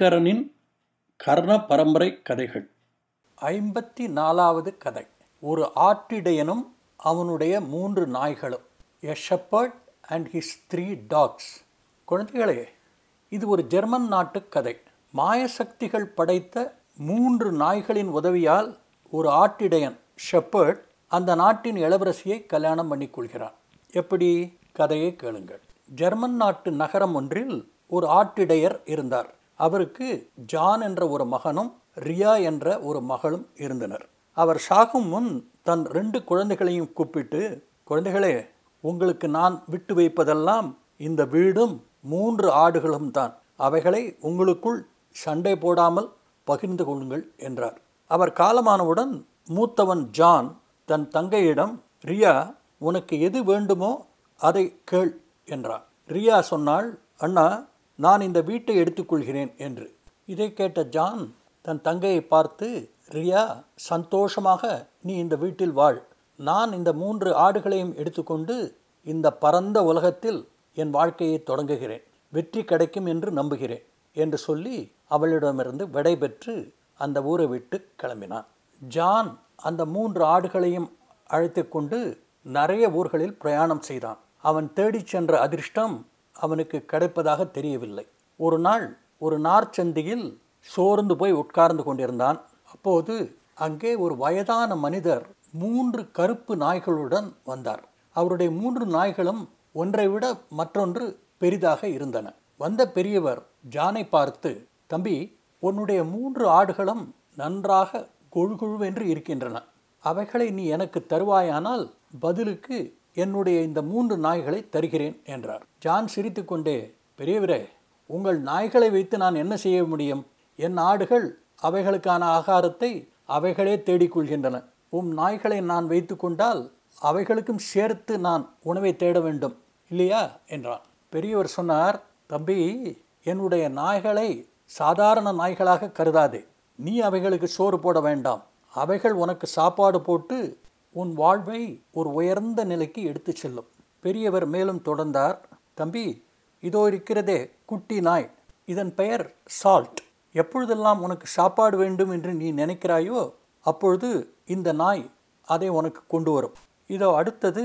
ஐங்கரனின் கர்ண பரம்பரை கதைகள். ஐம்பத்தி நாலாவது கதை. ஒரு ஆற்றிடையனும் அவனுடைய மூன்று நாய்களும் a shepherd and his three dogs குழந்தைகளே இது ஒரு ஜெர்மன் நாட்டு கதை. மாயசக்திகள் படைத்த மூன்று நாய்களின் உதவியால் ஒரு ஆட்டிடையன் ஷெப்பர்ட் அந்த நாட்டின் இளவரசியை கல்யாணம் பண்ணிக்கொள்கிறான் எப்படி? கதையை கேளுங்கள். ஜெர்மன் நாட்டு நகரம் ஒன்றில் ஒரு ஆட்டிடையர் இருந்தார். அவருக்கு ஜான் என்ற ஒரு மகனும் ரியா என்ற ஒரு மகளும் இருந்தனர். அவர் சாகும் முன் தன் ரெண்டு குழந்தைகளையும் கூப்பிட்டு குழந்தைகளே உங்களுக்கு நான் விட்டு வைப்பதெல்லாம் இந்த வீடும் மூன்று ஆடுகளும் தான். அவைகளை உங்களுக்குள் சண்டை போடாமல் பகிர்ந்து கொள்ளுங்கள் என்றார். அவர் காலமானவுடன் மூத்தவன் ஜான் தன் தங்கையிடம் ரியா உனக்கு எது வேண்டுமோ அதை கேள் என்றார். ரியா சொன்னாள் அண்ணா நான் இந்த வீட்டை எடுத்துக்கொள்கிறேன் என்று. இதை கேட்ட ஜான் தன் தங்கையை பார்த்து ரியா சந்தோஷமாக நீ இந்த வீட்டில் வாழ். நான் இந்த மூன்று ஆடுகளையும் எடுத்துக்கொண்டு இந்த பரந்த உலகத்தில் என் வாழ்க்கையை தொடங்குகிறேன். வெற்றி கிடைக்கும் என்று நம்புகிறேன் என்று சொல்லி அவளிடமிருந்து விடைபெற்று அந்த ஊரை விட்டு கிளம்பினான். ஜான் அந்த மூன்று ஆடுகளையும் அழைத்து கொண்டு நிறைய ஊர்களில் பிரயாணம் செய்தான். அவன் தேடிச் சென்ற அதிர்ஷ்டம் அவனுக்கு கிடைப்பதாக தெரியவில்லை. ஒரு நாள் ஒரு நார்ச்சந்தியில் சோர்ந்து போய் உட்கார்ந்து கொண்டிருந்தான். அப்போது அங்கே ஒரு வயதான மனிதர் மூன்று கருப்பு நாய்களுடன் வந்தார். அவருடைய மூன்று நாய்களும் ஒன்றை விட மற்றொன்று பெரிதாக இருந்தன. வந்த பெரியவர் ஜானை பார்த்து தம்பி உன்னுடைய மூன்று ஆடுகளும் நன்றாக கொழுகொழுவென்று இருக்கின்றன. அவைகளை நீ எனக்கு தருவாயானால் பதிலுக்கு என்னுடைய இந்த மூன்று நாய்களை தருகிறேன் என்றார். ஜான் சிரித்துக்கொண்டே பெரியவரே உங்கள் நாய்களை வைத்து நான் என்ன செய்ய முடியும்? என் ஆடுகள் அவைகளுக்கான ஆகாரத்தை அவைகளே தேடிக்கொள்கின்றன உம் நாய்களை நான் வைத்து கொண்டால் அவைகளுக்கும் சேர்த்து நான் உணவை தேட வேண்டும். இல்லையா? என்றான். பெரியவர் சொன்னார் தம்பி என்னுடைய நாய்களை சாதாரண நாய்களாக கருதாதே. நீ அவைகளுக்கு சோறு போட வேண்டாம். அவைகள் உனக்கு சாப்பாடு போட்டு உன் வாழ்வை ஒரு உயர்ந்த நிலைக்கு எடுத்து செல்லும். பெரியவர் மேலும் தொடர்ந்தார் தம்பி இதோ இருக்கிறதே குட்டி நாய். இதன் பெயர் சால்ட். எப்பொழுதெல்லாம் உனக்கு சாப்பாடு வேண்டும் என்று நீ நினைக்கிறாயோ அப்பொழுது இந்த நாய் அதை உனக்கு கொண்டு வரும். இதோ அடுத்தது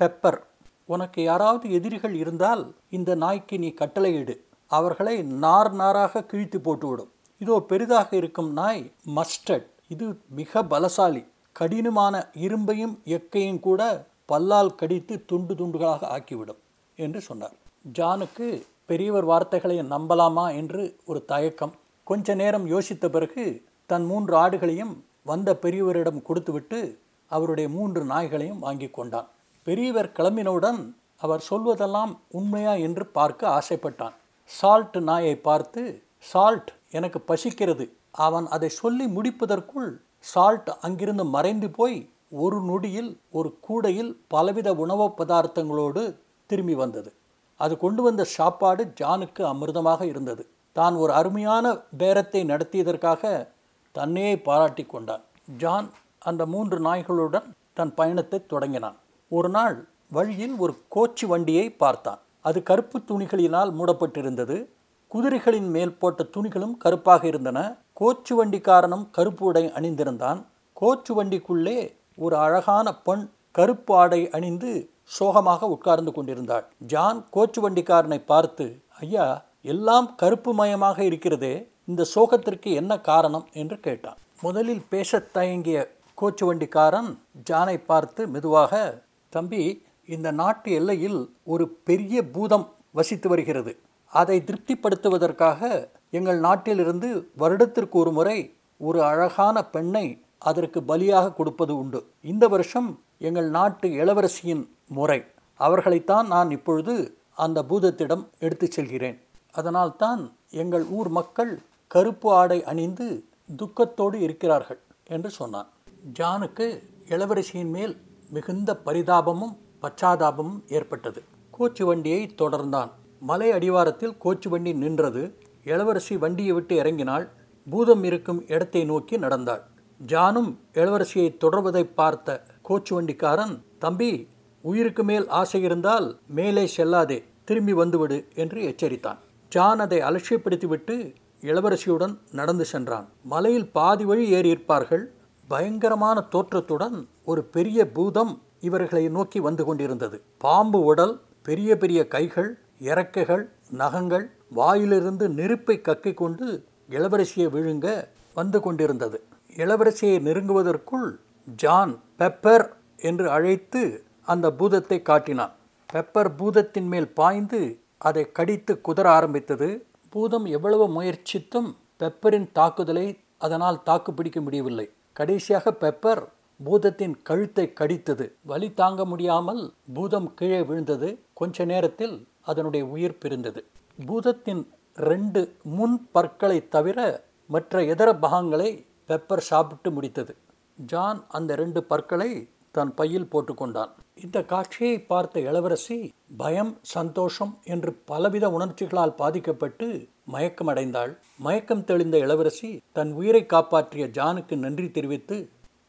பெப்பர். உனக்கு யாராவது எதிரிகள் இருந்தால் இந்த நாய்க்கு நீ கட்டளையிடு அவர்களை நார் நாராக கிழித்து போட்டுவிடும். இதோ பெரிதாக இருக்கும் நாய் மஸ்டர்ட். இது மிக பலசாலி. கடினமான இரும்பையும் எக்கையும் கூட பல்லால் கடித்து துண்டு துண்டுகளாக ஆக்கிவிடும் என்று சொன்னார். ஜானுக்கு பெரியவர் வார்த்தைகளை நம்பலாமா என்று ஒரு தயக்கம். கொஞ்ச நேரம் யோசித்த பிறகு தன் மூன்று ஆடுகளையும் வந்த பெரியவரிடம் கொடுத்துவிட்டு அவருடைய மூன்று நாய்களையும் வாங்கி கொண்டான். பெரியவர் கிளம்பினவுடன் அவர் சொல்வதெல்லாம் உண்மையா என்று பார்க்க ஆசைப்பட்டான். சால்ட் நாயை பார்த்து சால்ட் எனக்கு பசிக்கிறது. அவன் அதை சொல்லி முடிப்பதற்குள் சால்ட் அங்கிருந்து மறைந்து போய் ஒரு நொடியில் ஒரு கூடையில் பலவித உணவு பதார்த்தங்களோடு திரும்பி வந்தது. அது கொண்டு வந்த சாப்பாடு ஜானுக்கு அமிர்தமாக இருந்தது. தான் ஒரு அருமையான பேரத்தை நடத்தியதற்காக தன்னையே பாராட்டி கொண்டான். ஜான் அந்த மூன்று நாய்களுடன் தன் பயணத்தை தொடங்கினான். ஒரு நாள் வழியில் ஒரு கோச்சு வண்டியை பார்த்தான். அது கருப்பு துணிகளினால் மூடப்பட்டிருந்தது. குதிரைகளின் மேல் போட்ட துணிகளும் கருப்பாக இருந்தன. கோச்சு வண்டிக்காரனும் கருப்பு உடை அணிந்திருந்தான். கோச்சு வண்டிக்குள்ளே ஒரு அழகான பெண் கருப்பு ஆடை அணிந்து சோகமாக உட்கார்ந்து கொண்டிருந்தாள். ஜான் கோச்சு வண்டிக்காரனை பார்த்து ஐயா எல்லாம் கருப்பு மயமாக இருக்கிறதே இந்த சோகத்திற்கு என்ன காரணம்? என்று கேட்டான். முதலில் பேசத் தயங்கிய கோச்சு வண்டிக்காரன் ஜானை பார்த்து மெதுவாக தம்பி இந்த நாட்டு எல்லையில் ஒரு பெரிய பூதம் வசித்து வருகிறது. அதை திருப்திப்படுத்துவதற்காக எங்கள் நாட்டிலிருந்து வருடத்திற்கு ஒரு முறை ஒரு அழகான பெண்ணை அதற்கு பலியாக கொடுப்பது உண்டு. இந்த வருஷம் எங்கள் நாட்டு இளவரசியின் முறை. அவர்களைத்தான் நான் இப்பொழுது அந்த பூதத்திடம் எடுத்துச் செல்கிறேன். அதனால்தான் எங்கள் ஊர் மக்கள் கருப்பு ஆடை அணிந்து துக்கத்தோடு இருக்கிறார்கள் என்று சொன்னான். ஜானுக்கு இளவரசியின் மேல் மிகுந்த பரிதாபமும் பச்சாதாபமும் ஏற்பட்டது. கோச்சு வண்டியை தொடர்ந்தான். மலை அடிவாரத்தில் கோச்சு வண்டி நின்றது. இளவரசி வண்டியை விட்டு இறங்கினாள். பூதம் இருக்கும் இடத்தை நோக்கி நடந்தாள். ஜானும் இளவரசியை தொடர்வதை பார்த்த கோச்சு வண்டிக்காரன் தம்பி உயிருக்கு மேல் ஆசை இருந்தால் மேலே செல்லாதே திரும்பி வந்துவிடு என்று எச்சரித்தான். ஜான் அதை அலட்சியப்படுத்திவிட்டு இளவரசியுடன் நடந்து சென்றான். மலையில் பாதி வழி ஏறியிருப்பார்கள் பயங்கரமான தோற்றத்துடன் ஒரு பெரிய பூதம் இவர்களை நோக்கி வந்து கொண்டிருந்தது. பாம்பு உடல் பெரிய பெரிய கைகள் இறக்கைகள் நகங்கள் வாயிலிருந்து நெருப்பை கக்கிக் கொண்டு இளவரசியை விழுங்க வந்து கொண்டிருந்தது. இளவரசியை நெருங்குவதற்குள் ஜான் பெப்பர் என்று அழைத்து அந்த பூதத்தை காட்டினான். பெப்பர் பூதத்தின் மேல் பாய்ந்து அதை கடித்து குதற ஆரம்பித்தது. பூதம் எவ்வளவு முயற்சித்தும் பெப்பரின் தாக்குதலை அதனால் தாக்கு பிடிக்க முடியவில்லை. கடைசியாக பெப்பர் பூதத்தின் கழுத்தை கடித்தது. வலி தாங்க முடியாமல் பூதம் கீழே விழுந்தது. கொஞ்ச நேரத்தில் அதனுடைய உயிர் பிரிந்தது. பூதத்தின் ரெண்டு முன் பற்களை தவிர மற்ற இதர பாகங்களை பெப்பர் சாப்பிட்டு முடித்தது. ஜான் அந்த ரெண்டு பற்களை தன் பையில் போட்டுக்கொண்டான் இந்த காட்சியை பார்த்த இளவரசி பயம் சந்தோஷம் என்று பலவித உணர்ச்சிகளால் பாதிக்கப்பட்டு மயக்கமடைந்தாள். மயக்கம் தெளிந்த இளவரசி தன் உயிரை காப்பாற்றிய ஜானுக்கு நன்றி தெரிவித்து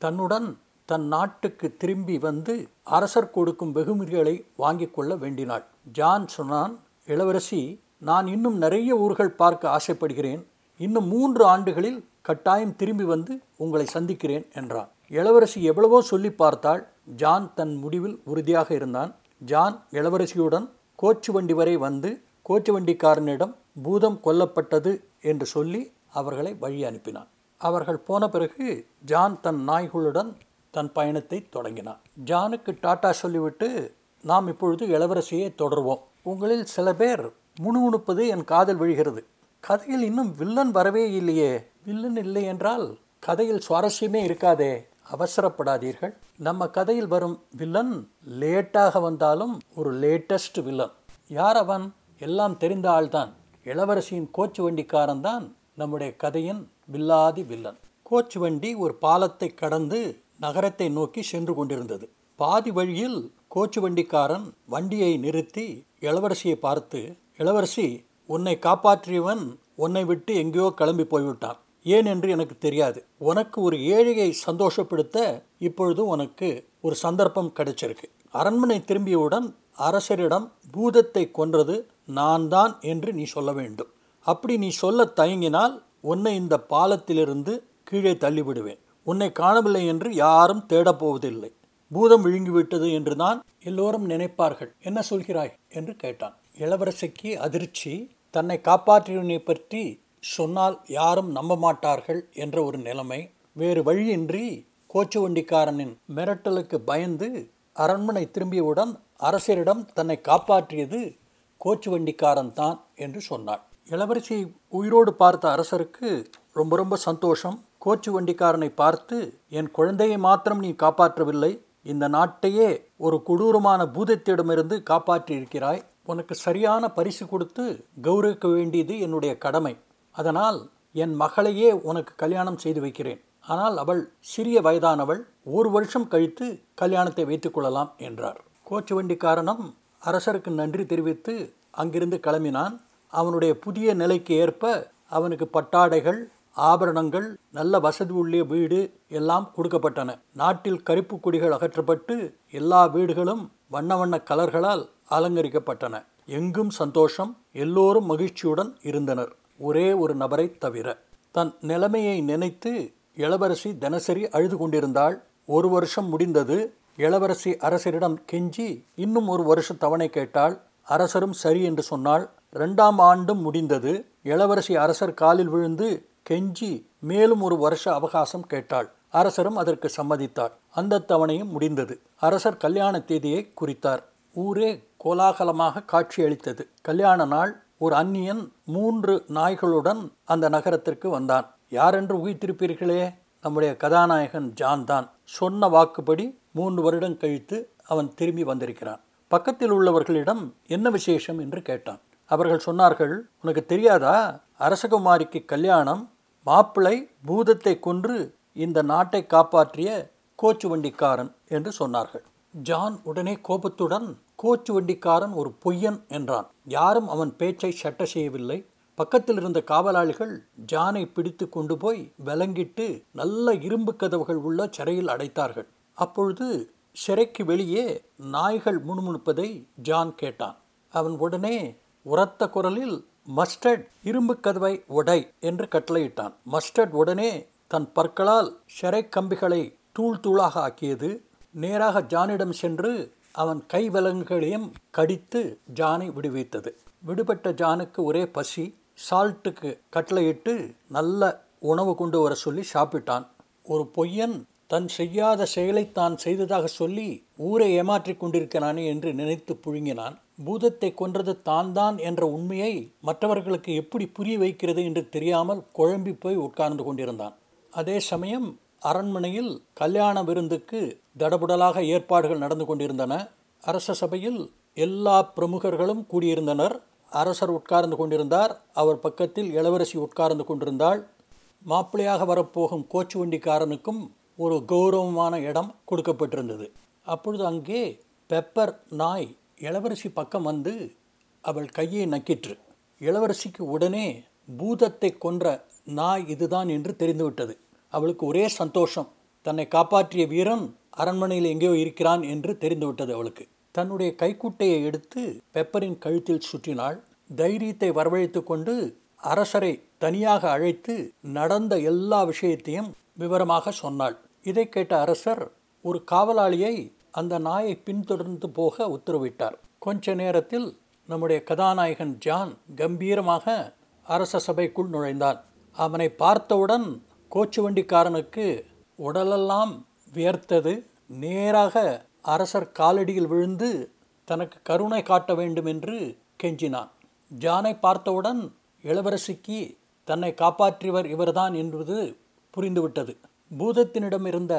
தன்னுடன் தன் நாட்டுக்கு திரும்பி வந்து அரசர் கொடுக்கும் வெகுமதிகளை வாங்கிக் கொள்ள வேண்டினாள். ஜான் சொன்னான் இளவரசி நான் இன்னும் நிறைய ஊர்கள் பார்க்க ஆசைப்படுகிறேன். இன்னும் மூன்று ஆண்டுகளில் கட்டாயம் திரும்பி வந்து உங்களை சந்திக்கிறேன் என்றான். இளவரசி எவ்வளவோ சொல்லி பார்த்தாள். ஜான் தன் முடிவில் உறுதியாக இருந்தான். ஜான் இளவரசியுடன் கோச்சு வண்டி வரை வந்து கோச்சு வண்டிக்காரனிடம் பூதம் கொல்லப்பட்டது என்று சொல்லி அவர்களை வழி அனுப்பினான். அவர்கள் போன பிறகு ஜான் தன் நாய்களுடன் தன் பயணத்தை தொடங்கினான். ஜானுக்கு டாட்டா சொல்லிவிட்டு நாம் இப்பொழுது இளவரசியை தொடர்வோம். உங்களில் சில பேர் முணுமுணுப்பது என் காதல் விழுகிறது. கதையில் இன்னும் வில்லன் வரவே இல்லையே. வில்லன் இல்லை என்றால் கதையில் சுவாரஸ்யமே இருக்காதே. அவசரப்படாதீர்கள். நம்ம கதையில் வரும் வில்லன் லேட்டாக வந்தாலும் ஒரு லேட்டஸ்ட் வில்லன். யார் அவன்? எல்லாம் தெரிந்த ஆள்தான். இளவரசியின் கோச்சு வண்டிக்காரன் தான் நம்முடைய கதையின் வில்லாதி வில்லன். கோச்சு வண்டி ஒரு பாலத்தை கடந்து நகரத்தை நோக்கி சென்று கொண்டிருந்தது. பாதி வழியில் கோச்சு வண்டிக்காரன் வண்டியை நிறுத்தி இளவரசியை பார்த்து இளவரசி உன்னை காப்பாற்றியவன் உன்னை விட்டு எங்கேயோ கிளம்பி போய்விட்டான். ஏன் என்று எனக்கு தெரியாது. உனக்கு ஒரு ஏழையை சந்தோஷப்படுத்த இப்பொழுது உனக்கு ஒரு சந்தர்ப்பம் கிடைச்சிருக்கு. அரண்மனை திரும்பியவுடன் அரசரிடம் பூதத்தை கொன்றது நான் தான் என்று நீ சொல்ல வேண்டும். அப்படி நீ சொல்ல தயங்கினால் உன்னை இந்த பாலத்திலிருந்து கீழே தள்ளிவிடுவேன். உன்னை காணவில்லை என்று யாரும் தேடப்போவதில்லை பூதம் விழுங்கிவிட்டது என்று தான் எல்லோரும் நினைப்பார்கள். என்ன சொல்கிறாய்? என்று கேட்டான். இளவரசிக்கு அதிர்ச்சி. தன்னை காப்பாற்றியவனை பற்றி சொன்னால் யாரும் நம்ப மாட்டார்கள் என்ற ஒரு நிலைமை. வேறு வழியின்றி கோச்சு வண்டிக்காரனின் மிரட்டலுக்கு பயந்து அரண்மனை திரும்பியவுடன் அரசரிடம் தன்னை காப்பாற்றியது கோச்சு வண்டிக்காரன் தான் என்று சொன்னாள். இளவரசி உயிரோடு பார்த்த அரசருக்கு ரொம்ப ரொம்ப சந்தோஷம். கோச்சு வண்டிக்காரனை பார்த்து என் குழந்தையை மாத்திரம் நீ காப்பாற்றவில்லை. இந்த நாட்டையே ஒரு கொடூரமான பூதத்திடமிருந்து காப்பாற்றியிருக்கிறாய். உனக்கு சரியான பரிசு கொடுத்து கௌரவிக்க வேண்டியது என்னுடைய கடமை. அதனால் என் மகளையே உனக்கு கல்யாணம் செய்து வைக்கிறேன். ஆனால் அவள் சிறிய வயதானவள். ஒரு வருஷம் கழித்து கல்யாணத்தை வைத்துக்கொள்ளலாம் என்றார். கோச்சு வண்டிக்காரனும் அரசருக்கு நன்றி தெரிவித்து அங்கிருந்து கிளம்பினான். அவனுடைய புதிய நிலைக்கு ஏற்ப அவனுக்கு பட்டாடைகள் ஆபரணங்கள் நல்ல வசதி உள்ள வீடு எல்லாம் கொடுக்கப்பட்டன. நாட்டில் கருப்பு கொடிகள் அகற்றப்பட்டு எல்லா வீடுகளும் வண்ண வண்ண கலர்களால் அலங்கரிக்கப்பட்டன. எங்கும் சந்தோஷம் எல்லோரும் மகிழ்ச்சியுடன் இருந்தனர். ஒரே ஒரு நபரை தவிர தன் நிலைமையை நினைத்து இளவரசி தினசரி அழுது கொண்டிருந்தாள். ஒரு வருஷம் முடிந்தது இளவரசி அரசரிடம் கெஞ்சி இன்னும் ஒரு வருஷ தவணை கேட்டாள். அரசரும் சரி என்று சொன்னால் ரெண்டாம் ஆண்டும் முடிந்தது. இளவரசி அரசர் காலில் விழுந்து கெஞ்சி மேலும் ஒரு வருஷ அவகாசம் கேட்டாள். அரசரும் அதற்கு சம்மதித்தார். அந்த தவணையும் முடிந்தது. அரசர் கல்யாண தேதியை குறித்தார். ஊரே கோலாகலமாக காட்சியளித்தது கல்யாண நாள் ஒரு அந்நியன் மூன்று நாய்களுடன் அந்த நகரத்திற்கு வந்தான். யாரென்று உயிர்த்திருப்பீர்களே? நம்முடைய கதாநாயகன் ஜான் தான் சொன்ன வாக்குப்படி மூன்று வருடம் கழித்து அவன் திரும்பி வந்திருக்கிறான். பக்கத்தில் உள்ளவர்களிடம் என்ன விசேஷம் என்று கேட்டான். அவர்கள் சொன்னார்கள் உனக்கு தெரியாதா? அரசகுமாரிக்கு கல்யாணம் மாப்பிள்ளை பூதத்தை கொன்று இந்த நாட்டை காப்பாற்றிய கோச்சு வண்டிக்காரன் என்று சொன்னார்கள். ஜான் உடனே கோபத்துடன் கோச்சு வண்டிக்காரன் ஒரு பொய்யன் என்றான். யாரும் அவன் பேச்சை சட்ட செய்யவில்லை. பக்கத்தில் இருந்த காவலாளிகள் ஜானை பிடித்து கொண்டு போய் விலங்கிட்டு நல்ல இரும்பு கதவுகள் உள்ள சிறையில் அடைத்தார்கள். அப்பொழுது சிறைக்கு வெளியே நாய்கள் முணுமுணுப்பதை ஜான் கேட்டான். அவன் உடனே உரத்த குரலில் மஸ்டர்ட் இரும்பு கதவை உடை என்று கட்டளையிட்டான். மஸ்டர்ட் உடனே தன் பற்களால் ஷரை கம்பிகளை தூள் தூளாக ஆக்கியது. நேராக ஜானிடம் சென்று அவன் கை விலங்குகளையும் கடித்து ஜானை விடுவித்தது. விடுபட்ட ஜானுக்கு ஒரே பசி. சால்ட்டுக்கு கட்டளையிட்டு நல்ல உணவு கொண்டு வர சொல்லி சாப்பிட்டான். ஒரு பொய்யன் தன் செய்யாத செயலை தான் செய்ததாக சொல்லி ஊரை ஏமாற்றிக் கொண்டிருக்கிறானே என்று நினைத்து புழுங்கினான். பூதத்தை கொன்றது தான் தான் என்ற உண்மையை மற்றவர்களுக்கு எப்படி புரிய வைக்கிறது என்று தெரியாமல் குழம்பி போய் உட்கார்ந்து கொண்டிருந்தான். அதே சமயம் அரண்மனையில் கல்யாண விருந்துக்கு தடபுடலாக ஏற்பாடுகள் நடந்து கொண்டிருந்தன. அரச சபையில் எல்லா பிரமுகர்களும் கூடியிருந்தனர். அரசர் உட்கார்ந்து கொண்டிருந்தார். அவர் பக்கத்தில் இளவரசி உட்கார்ந்து கொண்டிருந்தாள். மாப்பிள்ளையாக வரப்போகும் கோச்சு வண்டிக்காரனுக்கும் ஒரு கௌரவமான இடம் கொடுக்கப்பட்டிருந்தது. அப்பொழுது அங்கே பெப்பர் நாய் இளவரசி பக்கம் வந்து அவள் கையை நக்கிற்று. இளவரசிக்கு உடனே பூதத்தை கொன்ற நாய் இதுதான் என்று தெரிந்துவிட்டது. அவளுக்கு ஒரே சந்தோஷம் தன்னை காப்பாற்றிய வீரன் அரண்மனையில் எங்கேயோ இருக்கிறான் என்று தெரிந்துவிட்டது அவளுக்கு. தன்னுடைய கைக்குட்டையை எடுத்து பெப்பரின் கழுத்தில் சுற்றினாள். தைரியத்தை வரவழைத்து கொண்டு அரசரை தனியாக அழைத்து நடந்த எல்லா விஷயத்தையும் விவரமாக சொன்னாள். இதை கேட்ட அரசர் ஒரு காவலாளியை அந்த நாயை பின்தொடர்ந்து போக உத்தரவிட்டார். கொஞ்ச நேரத்தில் நம்முடைய கதாநாயகன் ஜான் கம்பீரமாக அரச சபைக்குள் நுழைந்தான். அவனை பார்த்தவுடன் கோச்சு வண்டிக்காரனுக்கு உடலெல்லாம் வியர்த்தது. நேராக அரசர் காலடியில் விழுந்து தனக்கு கருணை காட்ட வேண்டும் என்று கெஞ்சினான். ஜானை பார்த்தவுடன் இளவரசிக்கு தன்னை காப்பாற்றியவர் இவர்தான் என்பது புரிந்துவிட்டது. பூதத்தினிடம் இருந்த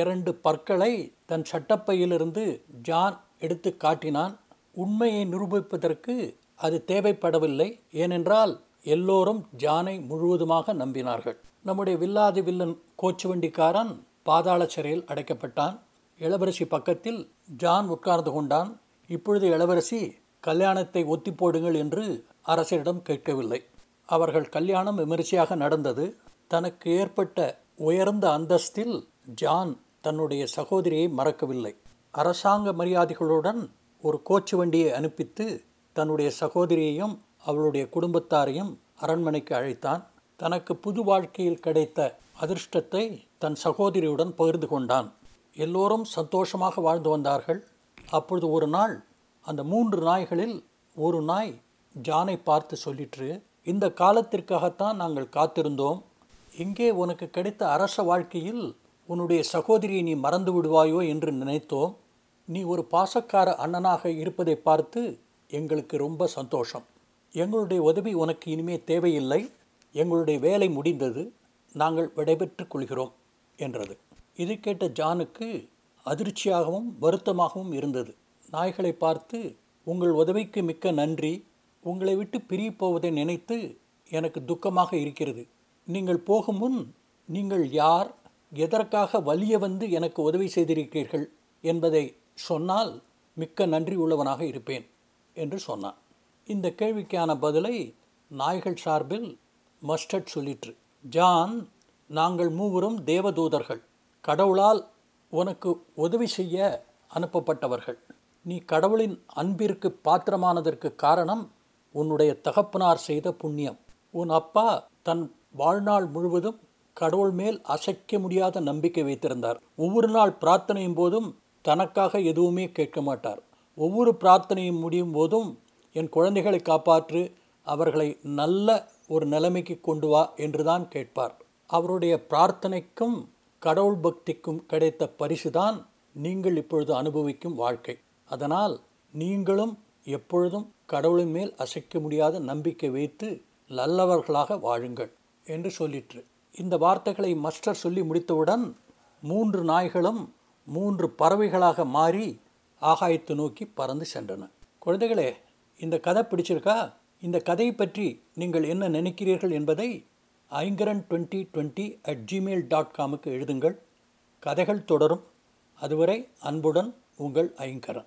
இரண்டு பற்களை தன் சட்டப்பையிலிருந்து ஜான் எடுத்து காட்டினான். உண்மையை நிரூபிப்பதற்கு அது தேவைப்படவில்லை ஏனென்றால் எல்லோரும் ஜானை முழுவதுமாக நம்பினார்கள். நம்முடைய வில்லாதி வில்லன் கோச்சு வண்டிக்காரன் பாதாள சிறையில் அடைக்கப்பட்டான். இளவரசி பக்கத்தில் ஜான் உட்கார்ந்து கொண்டான். இப்பொழுது இளவரசி கல்யாணத்தை ஒத்தி போடுங்கள் என்று அரசரிடம் கேட்கவில்லை. அவர்கள் கல்யாணம் விமரிசையாக நடந்தது. தனக்கு ஏற்பட்ட உயர்ந்த அந்தஸ்தில் ஜான் தன்னுடைய சகோதரியை மறக்கவில்லை. அரசாங்க மரியாதைகளுடன் ஒரு கோச்சு வண்டியை அனுப்பித்து தன்னுடைய சகோதரியையும் அவளுடைய குடும்பத்தாரையும் அரண்மனைக்கு அழைத்தான். தனக்கு புது வாழ்க்கையில் கிடைத்த அதிர்ஷ்டத்தை தன் சகோதரியுடன் பகிர்ந்து கொண்டான். எல்லோரும் சந்தோஷமாக வாழ்ந்து வந்தார்கள். அப்பொழுது ஒரு நாள் அந்த மூன்று நாய்களில் ஒரு நாய் ஜானை பார்த்து சொல்லிற்று இந்த காலத்திற்காகத்தான் நாங்கள் காத்திருந்தோம். இங்கே உனக்கு கிடைத்த அரச வாழ்க்கையில் உன்னுடைய சகோதரியை நீ மறந்து விடுவாயோ என்று நினைத்தோம். நீ ஒரு பாசக்கார அண்ணனாக இருப்பதை பார்த்து எங்களுக்கு ரொம்ப சந்தோஷம். எங்களுடைய உதவி உனக்கு இனிமே தேவையில்லை. எங்களுடைய வேலை முடிந்தது. நாங்கள் விடைபெற்றுக் கொள்கிறோம் என்றது. இது கேட்ட ஜானுக்கு அதிர்ச்சியாகவும் வருத்தமாகவும் இருந்தது. நாய்களை பார்த்து உங்கள் உதவிக்கு மிக்க நன்றி. உங்களை விட்டு பிரியப்போவதை நினைத்து எனக்கு துக்கமாக இருக்கிறது. நீங்கள் போகும் முன் நீங்கள் யார் எதற்காக வலிய வந்து எனக்கு உதவி செய்திருக்கிறீர்கள் என்பதை சொன்னால் மிக்க நன்றி உள்ளவனாக இருப்பேன் என்று சொன்னான். இந்த கேள்விக்கான பதிலை நாய்கள் சார்பில் மஸ்டர்ட் சொல்லிற்று. ஜான் நாங்கள் மூவரும் தேவதூதர்கள். கடவுளால் உனக்கு உதவி செய்ய அனுப்பப்பட்டவர்கள். நீ கடவுளின் அன்பிற்கு பாத்திரமானதற்கு காரணம் உன்னுடைய தகப்பனார் செய்த புண்ணியம். உன் அப்பா தன் வாழ்நாள் முழுவதும் கடவுள் மேல் அசைக்க முடியாத நம்பிக்கை வைத்திருந்தார். ஒவ்வொரு நாள் பிரார்த்தனையும் போதும் தனக்காக எதுவுமே கேட்க மாட்டார். ஒவ்வொரு பிரார்த்தனையும் முடியும் போதும் என் குழந்தைகளை காப்பாற்று அவர்களை நல்ல ஒரு நிலைமைக்கு கொண்டு வா என்றுதான் கேட்பார். அவருடைய பிரார்த்தனைக்கும் கடவுள் பக்திக்கும் கிடைத்த பரிசு தான் நீங்கள் இப்பொழுது அனுபவிக்கும் வாழ்க்கை. அதனால் நீங்களும் எப்பொழுதும் கடவுளின் மேல் அசைக்க முடியாத நம்பிக்கை வைத்து நல்லவர்களாக வாழுங்கள் என்று சொல்லிற்று. இந்த வார்த்தைகளை மஸ்டர் சொல்லி முடித்தவுடன் மூன்று நாய்களும் மூன்று பறவைகளாக மாறி ஆகாயத்தை நோக்கி பறந்து சென்றன. குழந்தைகளே இந்த கதை பிடிச்சிருக்கா? இந்த கதையை பற்றி நீங்கள் என்ன நினைக்கிறீர்கள் என்பதை Aingaran twenty twenty at Gmail dot காமுக்கு எழுதுங்கள். கதைகள் தொடரும். அதுவரை அன்புடன் உங்கள் ஐங்கரன்.